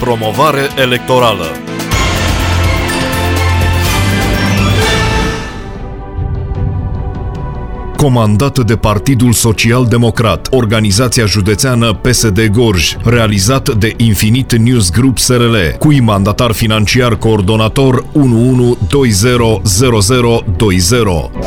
Promovare electorală comandat de Partidul Social Democrat, organizația județeană PSD Gorj, realizat de Infinite News Group SRL, cui mandatar financiar coordonator 11200020.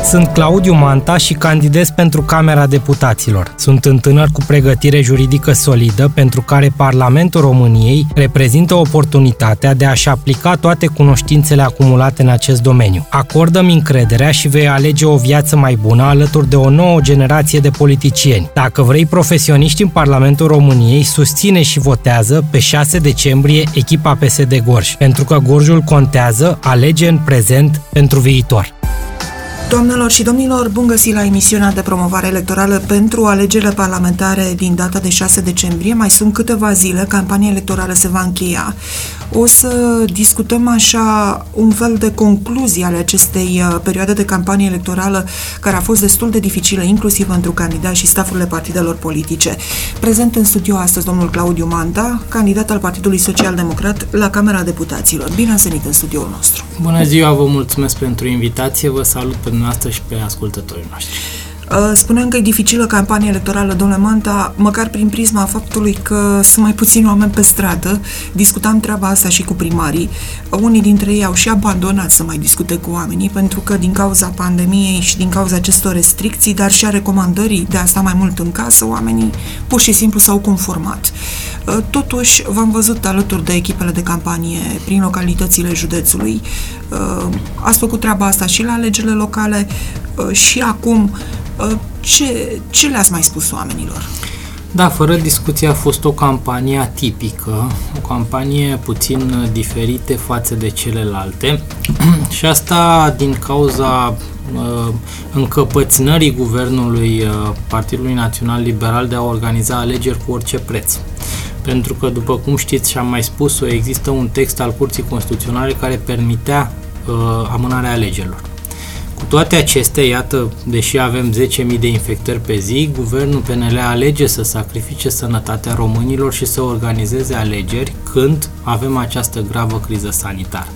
Sunt Claudiu Manta și candidez pentru Camera Deputaților. Sunt în tânăr cu pregătire juridică solidă pentru care Parlamentul României reprezintă oportunitatea de a-și aplica toate cunoștințele acumulate în acest domeniu. Acordă-mi încrederea și vei alege o viață mai bună alături alături de o nouă generație de politicieni. Dacă vrei profesioniști în Parlamentul României, susține și votează pe 6 decembrie echipa PSD Gorj, pentru că Gorjul contează, alege în prezent pentru viitor. Doamnelor și domnilor, bun găsit la emisiunea de promovare electorală pentru alegerile parlamentare din data de 6 decembrie. Mai sunt câteva zile, campania electorală se va încheia. O să discutăm așa un fel de concluzie ale acestei uh, perioade de campanie electorală care a fost destul de dificilă, inclusiv pentru candidați și stafurile partidelor politice. Prezent în studio astăzi domnul Claudiu Manda, candidat al Partidului Social Democrat la Camera Deputaților. Bine ați venit în studioul nostru! Bună ziua, vă mulțumesc pentru invitație, vă salut pe noastră și pe ascultătorii noștri. Uh, spuneam că e dificilă campania electorală, domnule Manta, măcar prin prisma faptului că sunt mai puțini oameni pe stradă. Discutam treaba asta și cu primarii. Unii dintre ei au și abandonat să mai discute cu oamenii, pentru că din cauza pandemiei și din cauza acestor restricții, dar și a recomandării de a sta mai mult în casă, oamenii pur și simplu s-au conformat. Uh, totuși, v-am văzut alături de echipele de campanie prin localitățile județului. Uh, ați făcut treaba asta și la alegerile locale și acum Uh, ce, ce le-ați mai spus oamenilor? Da, fără discuție a fost o campanie atipică, o campanie puțin diferită față de celelalte și asta din cauza uh, încăpățânării guvernului uh, Partidului Național Liberal de a organiza alegeri cu orice preț. Pentru că, după cum știți și am mai spus-o, există un text al Curții Constituționale care permitea uh, amânarea alegerilor. Cu toate acestea, iată, deși avem 10.000 de infectări pe zi, guvernul PNL alege să sacrifice sănătatea românilor și să organizeze alegeri când avem această gravă criză sanitară.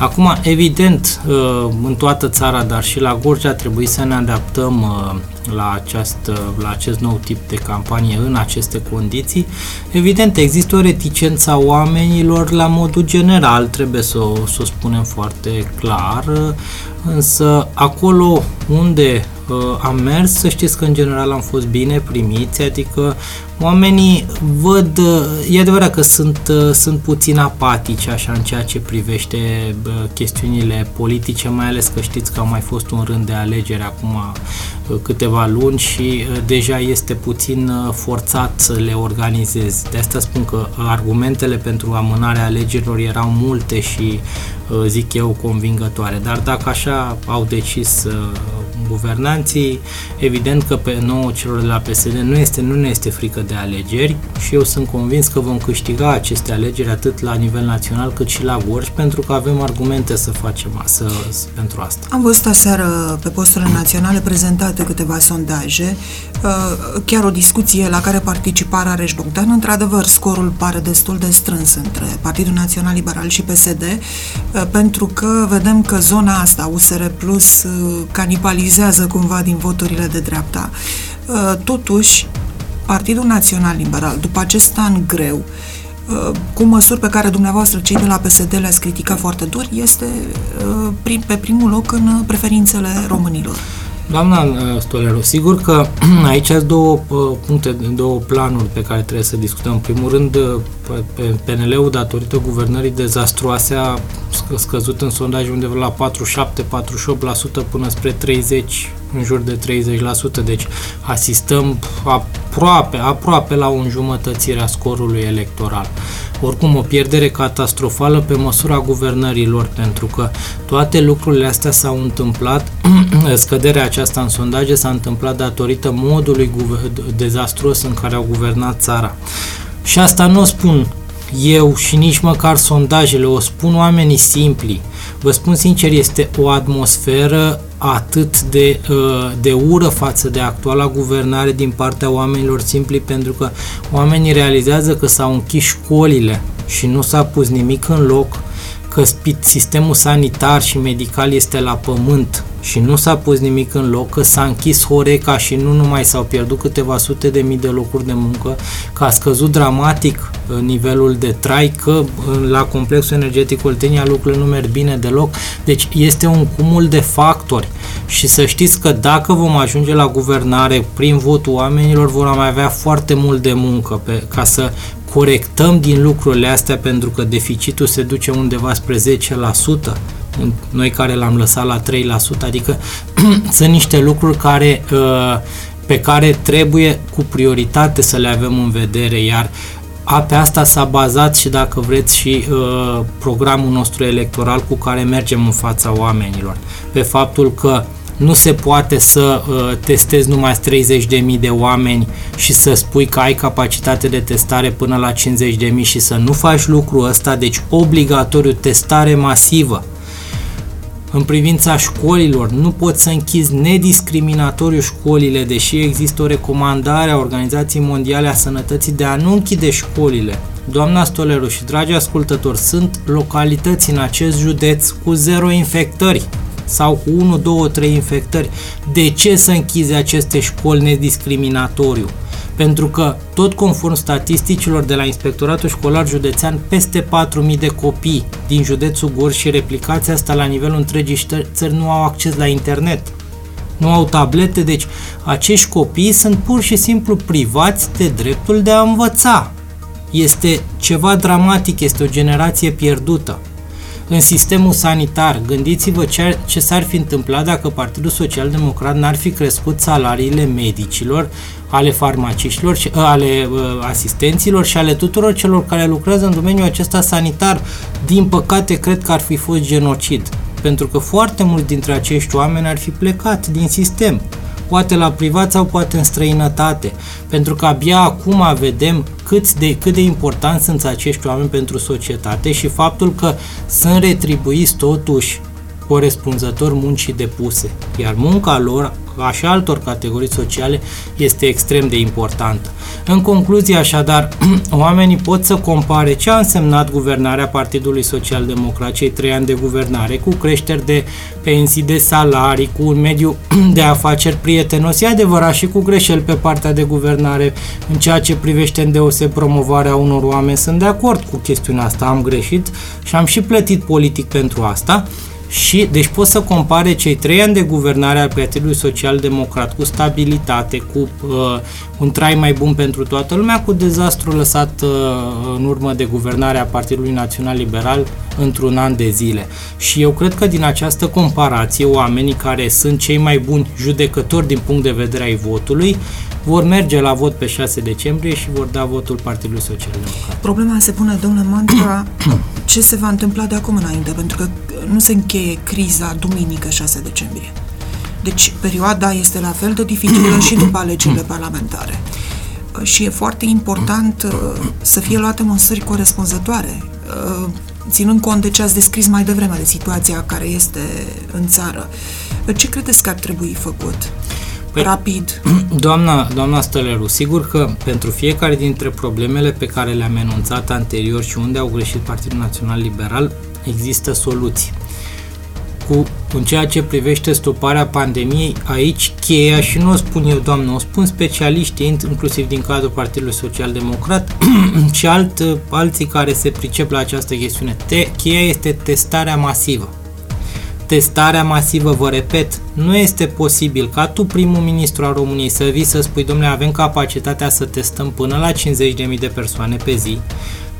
Acum, evident, uh, în toată țara, dar și la Gorja, trebuie să ne adaptăm uh, la, această, la acest nou tip de campanie în aceste condiții. Evident, există o reticență a oamenilor la modul general, trebuie să o, să o spunem foarte clar, însă acolo unde uh, am mers, să știți că în general am fost bine primiți, adică oamenii văd, uh, e adevărat că sunt, uh, sunt puțin apatici așa în ceea ce privește uh, chestiunile politice, mai ales că știți că a mai fost un rând de alegeri acum uh, câteva luni și uh, deja este puțin uh, forțat să le organizezi. De asta spun că argumentele pentru amânarea alegerilor erau multe și uh, zic eu convingătoare, dar dacă așa au decis uh, guvernanții, evident că pe nouă celor de la PSD nu, este, nu ne este frică de alegeri și eu sunt convins că vom câștiga aceste alegeri atât la nivel național cât și la Gorj pentru că avem argumente să facem să, pentru asta. Am văzut aseară pe posturile naționale prezentate câteva sondaje, uh, chiar o discuție la care participa Rareș Bogdan. Într-adevăr, scorul pare destul de strâns între Partidul Național Liberal și PSD, uh, pentru că vedem că zona asta, USR Plus, uh, canibalizează cumva din voturile de dreapta. Totuși, Partidul Național Liberal, după acest an greu, uh, cu măsuri pe care dumneavoastră, cei de la PSD, le-ați criticat foarte dur, este uh, pe primul loc în preferințele românilor. Doamna uh, Stolero, sigur că aici sunt două puncte, două planuri pe care trebuie să discutăm. În primul rând, pe PNL-ul, datorită guvernării dezastroase, a scăzut în sondaj undeva la 47-48% până spre 30 în jur de 30%, deci asistăm aproape, aproape la o înjumătățire a scorului electoral. Oricum, o pierdere catastrofală pe măsura guvernărilor, pentru că toate lucrurile astea s-au întâmplat, scăderea aceasta în sondaje s-a întâmplat datorită modului dezastros în care au guvernat țara. Și asta nu o spun eu și nici măcar sondajele, o spun oamenii simpli. Vă spun sincer, este o atmosferă atât de, uh, de ură față de actuala guvernare din partea oamenilor simpli, pentru că oamenii realizează că s-au închis școlile și nu s-a pus nimic în loc, că sistemul sanitar și medical este la pământ și nu s-a pus nimic în loc, că s-a închis Horeca și nu numai s-au pierdut câteva sute de mii de locuri de muncă, că a scăzut dramatic uh, nivelul de trai, că uh, la complexul energetic Oltenia lucrurile nu merg bine deloc. Deci este un cumul de factori și să știți că dacă vom ajunge la guvernare prin votul oamenilor, vor mai avea foarte mult de muncă pe, ca să corectăm din lucrurile astea pentru că deficitul se duce undeva spre 10%, noi care l-am lăsat la 3%, adică sunt niște lucruri care, uh, pe care trebuie cu prioritate să le avem în vedere, iar a, pe asta s-a bazat și, dacă vreți, și uh, programul nostru electoral cu care mergem în fața oamenilor. Pe faptul că uh, nu se poate să uh, testezi numai 30.000 de oameni și să spui că ai capacitate de testare până la 50.000 și să nu faci lucrul ăsta, deci obligatoriu testare masivă. În privința școlilor, nu poți să închizi nediscriminatoriu școlile, deși există o recomandare a Organizației Mondiale a Sănătății de a nu închide școlile. Doamna Stoleru și dragi ascultători, sunt localități în acest județ cu zero infectări sau cu 1, 2, 3 infectări. De ce să închizi aceste școli nediscriminatoriu? Pentru că, tot conform statisticilor de la Inspectoratul Școlar Județean, peste 4.000 de copii din județul Gorj și replicația asta la nivelul întregii țări nu au acces la internet nu au tablete, deci acești copii sunt pur și simplu privați de dreptul de a învăța. Este ceva dramatic, este o generație pierdută în sistemul sanitar. Gândiți-vă ce, ce s-ar fi întâmplat dacă Partidul Social Democrat n-ar fi crescut salariile medicilor, ale farmaciștilor, ale uh, asistenților și ale tuturor celor care lucrează în domeniul acesta sanitar. Din păcate, cred că ar fi fost genocid, pentru că foarte mulți dintre acești oameni ar fi plecat din sistem poate la privat sau poate în străinătate, pentru că abia acum vedem cât de, cât de important sunt acești oameni pentru societate și faptul că sunt retribuiți totuși corespunzător muncii depuse, iar munca lor, ca și altor categorii sociale, este extrem de importantă. În concluzie, așadar, oamenii pot să compare ce a însemnat guvernarea Partidului Social Democrat, cei trei ani de guvernare, cu creșteri de pensii, de salarii, cu un mediu de afaceri prietenos. E adevărat și cu greșeli pe partea de guvernare în ceea ce privește îndeose promovarea unor oameni. Sunt de acord cu chestiunea asta, am greșit și am și plătit politic pentru asta, și, deci poți să compare cei trei ani de guvernare al Partidului Social Democrat cu stabilitate, cu uh, un trai mai bun pentru toată lumea, cu dezastru lăsat uh, în urmă de guvernarea Partidului Național Liberal într-un an de zile. Și eu cred că din această comparație, oamenii care sunt cei mai buni judecători din punct de vedere ai votului, vor merge la vot pe 6 decembrie și vor da votul Partidului Social Democrat. Problema se pune, domnule Mantra, ce se va întâmpla de acum înainte, pentru că nu se încheie criza duminică 6 decembrie. Deci perioada este la fel de dificilă și după alegerile parlamentare. Și e foarte important uh, să fie luate măsuri corespunzătoare, uh, ținând cont de ce ați descris mai devreme, de situația care este în țară. Ce credeți că ar trebui făcut? Păi, rapid. Doamna, doamna Stăleru, sigur că pentru fiecare dintre problemele pe care le-am enunțat anterior și unde au greșit Partidul Național Liberal, există soluții. Cu, în ceea ce privește stoparea pandemiei, aici cheia, și nu o spun eu, doamnă, o spun specialiștii, inclusiv din cadrul Partidului Social Democrat și alt, alții care se pricep la această chestiune. Te, cheia este testarea masivă testarea masivă, vă repet, nu este posibil ca tu, primul ministru al României, să vii să spui, domnule, avem capacitatea să testăm până la 50.000 de persoane pe zi,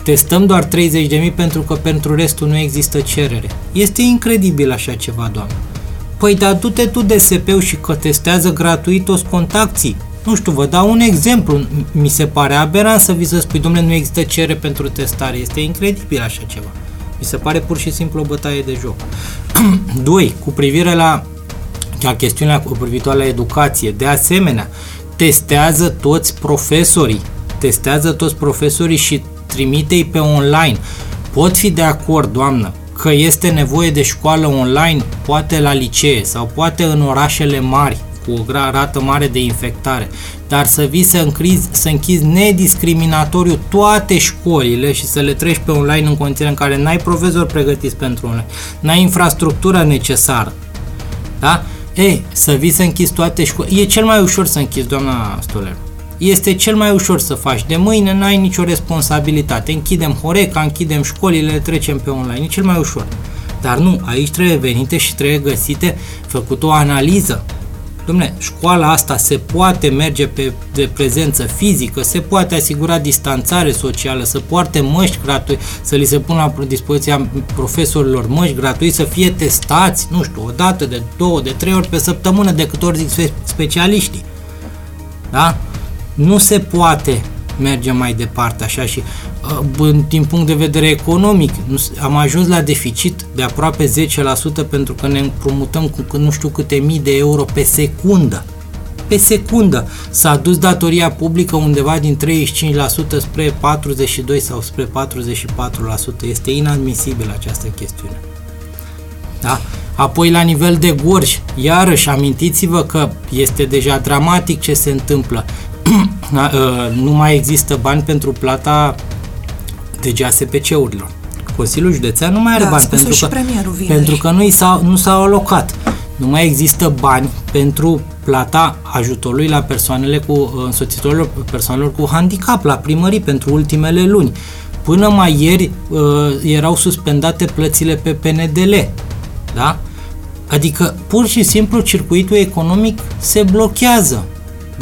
testăm doar 30.000 pentru că pentru restul nu există cerere. Este incredibil așa ceva, doamnă. Păi da, du-te tu de sp și că testează gratuit toți contactii. Nu știu, vă dau un exemplu. Mi se pare aberant să vii să spui, domnule, nu există cerere pentru testare. Este incredibil așa ceva. Mi se pare pur și simplu o bătaie de joc. 2. Cu privire la, la chestiunea cu privitoare la educație, de asemenea, testează toți profesorii. Testează toți profesorii și trimite-i pe online. Pot fi de acord, doamnă, că este nevoie de școală online, poate la licee sau poate în orașele mari, cu o rată mare de infectare, dar să vii să închizi, să închizi nediscriminatoriu toate școlile și să le treci pe online în condiții în care n-ai profesori pregătiți pentru online, n-ai infrastructura necesară, da? Ei, să vii să închizi toate școlile, e cel mai ușor să închizi, doamna Stoler. Este cel mai ușor să faci. De mâine n-ai nicio responsabilitate. Închidem Horeca, închidem școlile, le trecem pe online. E cel mai ușor. Dar nu, aici trebuie venite și trebuie găsite, făcut o analiză. Dom'le, școala asta se poate merge pe de prezență fizică, se poate asigura distanțare socială, să poarte măști gratuite, să li se pună la dispoziția profesorilor măști gratuite, să fie testați, nu știu, o dată, de două, de trei ori pe săptămână, de câte ori zic specialiștii. Da? Nu se poate merge mai departe așa și uh, din punct de vedere economic am ajuns la deficit de aproape 10% pentru că ne împrumutăm cu nu știu câte mii de euro pe secundă pe secundă s-a dus datoria publică undeva din 35% spre 42 sau spre 44%. Este inadmisibil această chestiune. Da? Apoi la nivel de gorj, iarăși amintiți-vă că este deja dramatic ce se întâmplă. Da, ă, nu mai există bani pentru plata de GASPC-urilor. Consiliul Județean nu mai are da, bani pentru că, pentru că nu, s-au, nu s-au alocat. Nu mai există bani pentru plata ajutorului la persoanele cu ă, însoțitorilor persoanelor cu handicap la primării pentru ultimele luni. Până mai ieri uh, erau suspendate plățile pe PNDL. Da? Adică pur și simplu circuitul economic se blochează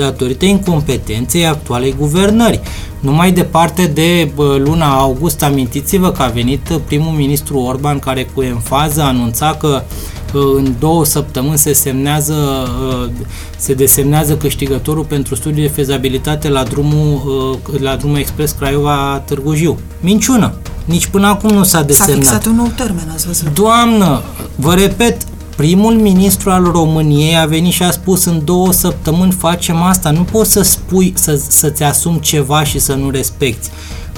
datorită incompetenței actualei guvernări. Nu mai departe de luna august, amintiți-vă că a venit primul ministru Orban care cu enfază anunța că în două săptămâni se semnează, se desemnează câștigătorul pentru studii de fezabilitate la drumul, la drumul expres Craiova-Târgu Jiu. Minciună! Nici până acum nu s-a desemnat. S-a fixat un nou termen, ați văzut. Doamnă, vă repet, Primul ministru al României a venit și a spus în două săptămâni facem asta. Nu poți să spui, să, să-ți asumi ceva și să nu respecti.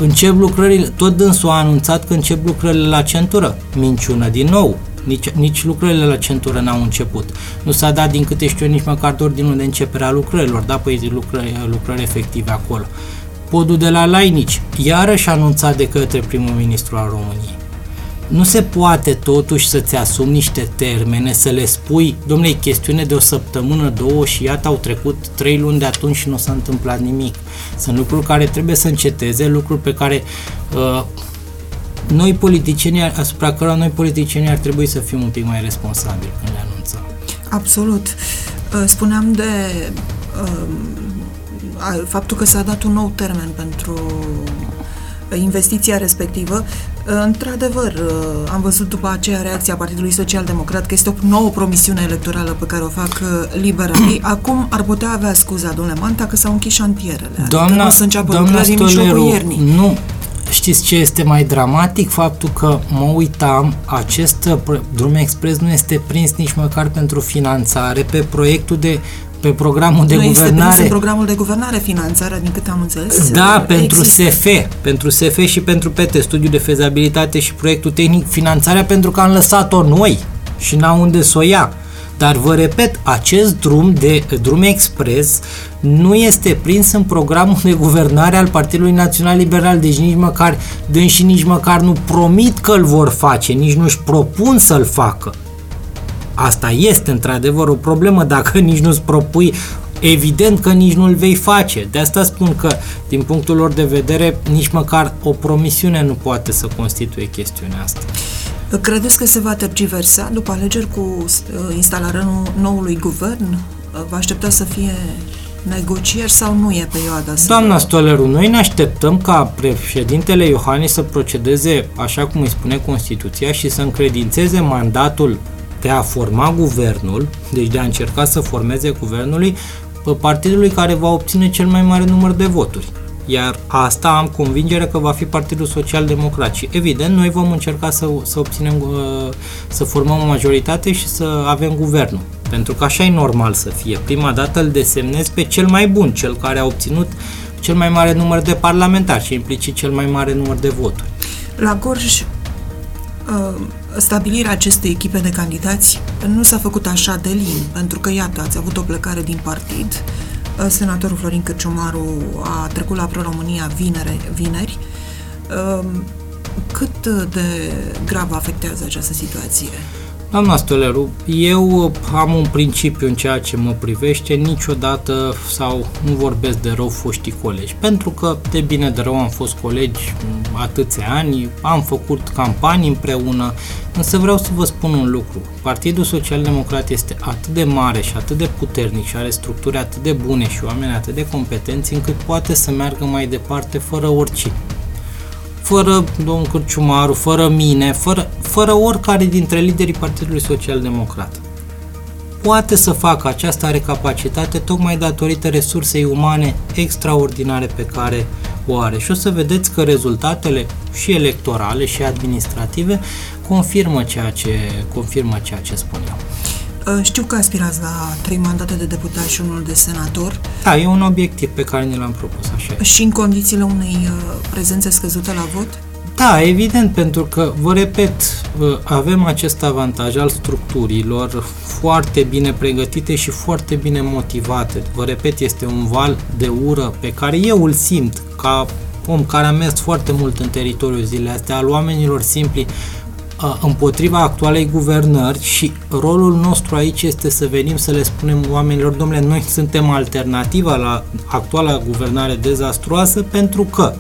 Încep lucrările, tot dânsul a anunțat că încep lucrările la centură. Minciună din nou. Nici, nici lucrările la centură n-au început. Nu s-a dat din câte știu nici măcar de ordinul de începere a lucrărilor, da, păi lucrări, lucrări efective acolo. Podul de la Lainici, iarăși anunțat de către primul ministru al României nu se poate totuși să-ți asumi niște termene, să le spui, domnule, chestiune de o săptămână, două și iată au trecut trei luni de atunci și nu s-a întâmplat nimic. Sunt lucruri care trebuie să înceteze, lucruri pe care uh, noi politicienii, asupra cărora noi politicienii ar trebui să fim un pic mai responsabili când le anunțăm. Absolut. Uh, spuneam de uh, faptul că s-a dat un nou termen pentru investiția respectivă. Într-adevăr, am văzut după aceea reacția Partidului Social Democrat că este o nouă promisiune electorală pe care o fac uh, liberalii. Acum ar putea avea scuza, domnule Manta, că s-au închis șantierele. Adică doamna, adică nu să înceapă doamna Stoleru, Nu, Știți ce este mai dramatic? Faptul că mă uitam, acest drum expres nu este prins nici măcar pentru finanțare pe proiectul de pe programul de nu guvernare. Este programul de guvernare finanțarea, din câte am înțeles. Da, pentru SF, pentru SF și pentru PT, studiul de fezabilitate și proiectul tehnic, finanțarea pentru că am lăsat-o noi și n-au unde să o ia. Dar vă repet, acest drum de drum expres nu este prins în programul de guvernare al Partidului Național Liberal, deci nici măcar și nici măcar nu promit că îl vor face, nici nu-și propun să-l facă. Asta este într-adevăr o problemă dacă nici nu-ți propui evident că nici nu-l vei face. De asta spun că, din punctul lor de vedere, nici măcar o promisiune nu poate să constituie chestiunea asta. Credeți că se va tergiversa după alegeri cu uh, instalarea noului guvern? Uh, va aștepta să fie negocieri sau nu e perioada asta? Doamna Stoleru, noi ne așteptăm ca președintele Iohannis să procedeze așa cum îi spune Constituția și să încredințeze mandatul de a forma guvernul, deci de a încerca să formeze guvernului, pe partidului care va obține cel mai mare număr de voturi. Iar asta am convingere că va fi Partidul Social Democrat și evident noi vom încerca să, să obținem, uh, să formăm o majoritate și să avem guvernul. Pentru că așa e normal să fie. Prima dată îl desemnezi pe cel mai bun, cel care a obținut cel mai mare număr de parlamentari și implicit cel mai mare număr de voturi. La Gorj Uh, stabilirea acestei echipe de candidați nu s-a făcut așa de lin, pentru că, iată, ați avut o plecare din partid. Uh, senatorul Florin Cârciumaru a trecut la Pro-România vinere, vineri. Uh, cât de grav afectează această situație? Doamna Stoleru, eu am un principiu în ceea ce mă privește, niciodată sau nu vorbesc de rău foștii colegi, pentru că de bine de rău am fost colegi atâția ani, am făcut campanii împreună, însă vreau să vă spun un lucru. Partidul Social Democrat este atât de mare și atât de puternic și are structuri atât de bune și oameni atât de competenți încât poate să meargă mai departe fără orice fără domnul Cârciumaru, fără mine, fără, fără oricare dintre liderii Partidului Social Democrat. Poate să facă aceasta are capacitate tocmai datorită resursei umane extraordinare pe care o are. Și o să vedeți că rezultatele și electorale și administrative confirmă ceea ce, confirmă ceea ce spun eu. Uh, știu că aspirați la trei mandate de deputat și unul de senator. Da, e un obiectiv pe care ne l-am propus așa. Și în condițiile unei uh, prezențe scăzute la vot? Da, evident, pentru că, vă repet, uh, avem acest avantaj al structurilor foarte bine pregătite și foarte bine motivate. Vă repet, este un val de ură pe care eu îl simt ca om care a mers foarte mult în teritoriul zilele astea, al oamenilor simpli, împotriva actualei guvernări și rolul nostru aici este să venim să le spunem oamenilor, domnule, noi suntem alternativa la actuala guvernare dezastruoasă pentru că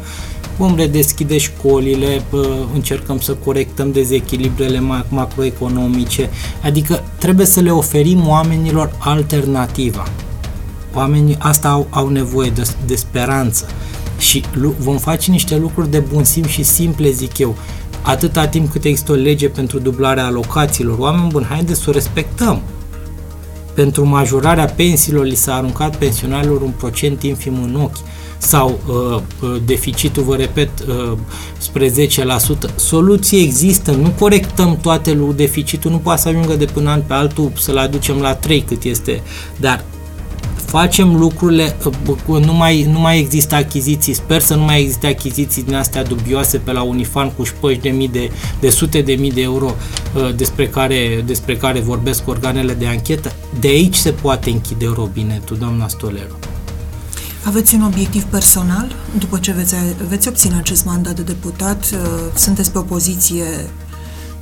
vom redeschide școlile, încercăm să corectăm dezechilibrele macroeconomice, adică trebuie să le oferim oamenilor alternativa. Oamenii asta au, au nevoie de, de speranță. Și vom face niște lucruri de bun simț și simple, zic eu atâta timp cât există o lege pentru dublarea alocațiilor. Oameni buni, haideți să o respectăm. Pentru majorarea pensiilor li s-a aruncat pensionarilor un procent infim în ochi sau uh, uh deficitul, vă repet, uh, spre 10%. Soluții există, nu corectăm toate lui deficitul, nu poate să ajungă de până an pe altul să-l aducem la 3 cât este, dar facem lucrurile, nu mai, nu mai există achiziții, sper să nu mai existe achiziții din astea dubioase pe la Unifan cu șpăși de mii de, de sute de mii de euro uh, despre care, despre care vorbesc organele de anchetă. De aici se poate închide robinetul, doamna Stoleru. Aveți un obiectiv personal? După ce veți, veți obține acest mandat de deputat, uh, sunteți pe o poziție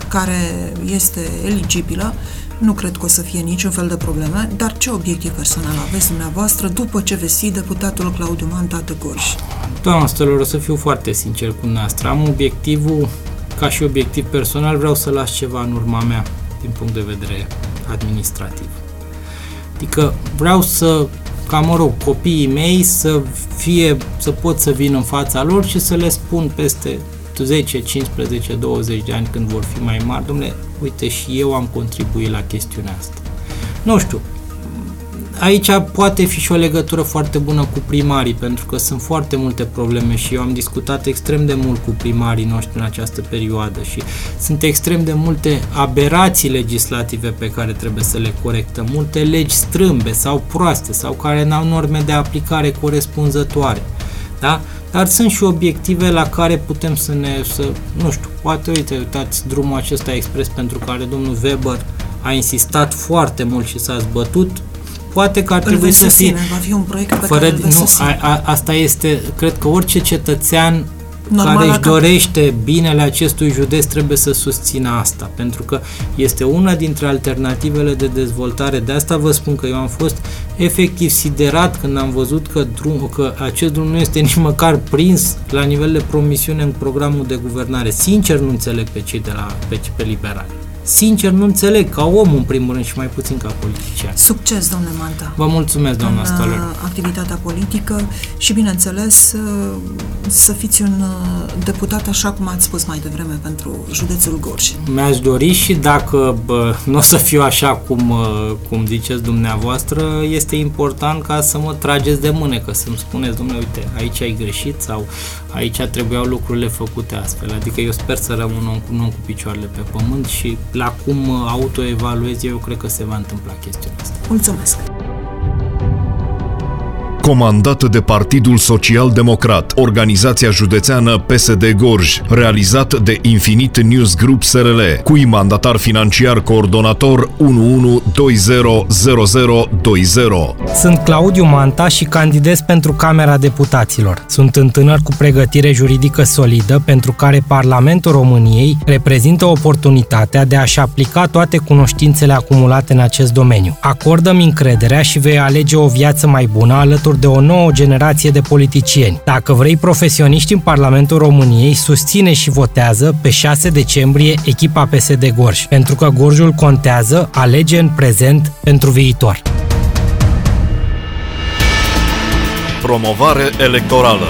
care este eligibilă nu cred că o să fie niciun fel de probleme, dar ce obiectiv personal aveți dumneavoastră după ce veți fi deputatul Claudiu Manta de Gorj? Doamna Stelor, o să fiu foarte sincer cu noastră. Am obiectivul, ca și obiectiv personal, vreau să las ceva în urma mea, din punct de vedere administrativ. Adică vreau să, ca mă rog, copiii mei să fie, să pot să vin în fața lor și să le spun peste 10, 15, 20 de ani când vor fi mai mari, domnule, uite și eu am contribuit la chestiunea asta. Nu știu, aici poate fi și o legătură foarte bună cu primarii, pentru că sunt foarte multe probleme și eu am discutat extrem de mult cu primarii noștri în această perioadă și sunt extrem de multe aberații legislative pe care trebuie să le corectăm, multe legi strâmbe sau proaste sau care n-au norme de aplicare corespunzătoare. Da? Dar sunt și obiective la care putem să ne, să, nu știu, poate, uite, uitați drumul acesta expres pentru care domnul Weber a insistat foarte mult și s-a zbătut, poate că ar trebui să fie... Va fi un proiect pe fără, care nu, a, a, asta este, cred că orice cetățean Normal care își dorește binele acestui județ trebuie să susțină asta, pentru că este una dintre alternativele de dezvoltare. De asta vă spun că eu am fost efectiv siderat când am văzut că, drum, că acest drum nu este nici măcar prins la nivel de promisiune în programul de guvernare. Sincer nu înțeleg pe cei de la pe, pe liberali sincer nu înțeleg ca om în primul rând și mai puțin ca politician. Succes, domnule Manta. Vă mulțumesc, doamna Stoller. Uh, activitatea politică și, bineînțeles, uh, să fiți un uh, deputat, așa cum ați spus mai devreme, pentru județul Gorj. Mi-aș dori și dacă nu o să fiu așa cum, cum ziceți dumneavoastră, este important ca să mă trageți de mânecă, să-mi spuneți, domnule, uite, aici ai greșit sau aici trebuiau lucrurile făcute astfel. Adică eu sper să rămân om, un om cu picioarele pe pământ și la cum autoevaluez eu, eu cred că se va întâmpla chestiunea asta. Mulțumesc! Comandat de Partidul Social Democrat, organizația județeană PSD Gorj, realizat de Infinit News Group SRL, cui mandatar financiar coordonator 11200020. Sunt Claudiu Manta și candidez pentru Camera Deputaților. Sunt un tânăr cu pregătire juridică solidă pentru care Parlamentul României reprezintă oportunitatea de a-și aplica toate cunoștințele acumulate în acest domeniu. Acordă-mi încrederea și vei alege o viață mai bună alături de o nouă generație de politicieni. Dacă vrei profesioniști în Parlamentul României, susține și votează pe 6 decembrie echipa PSD Gorj. Pentru că Gorjul contează, alege în prezent pentru viitor. Promovare electorală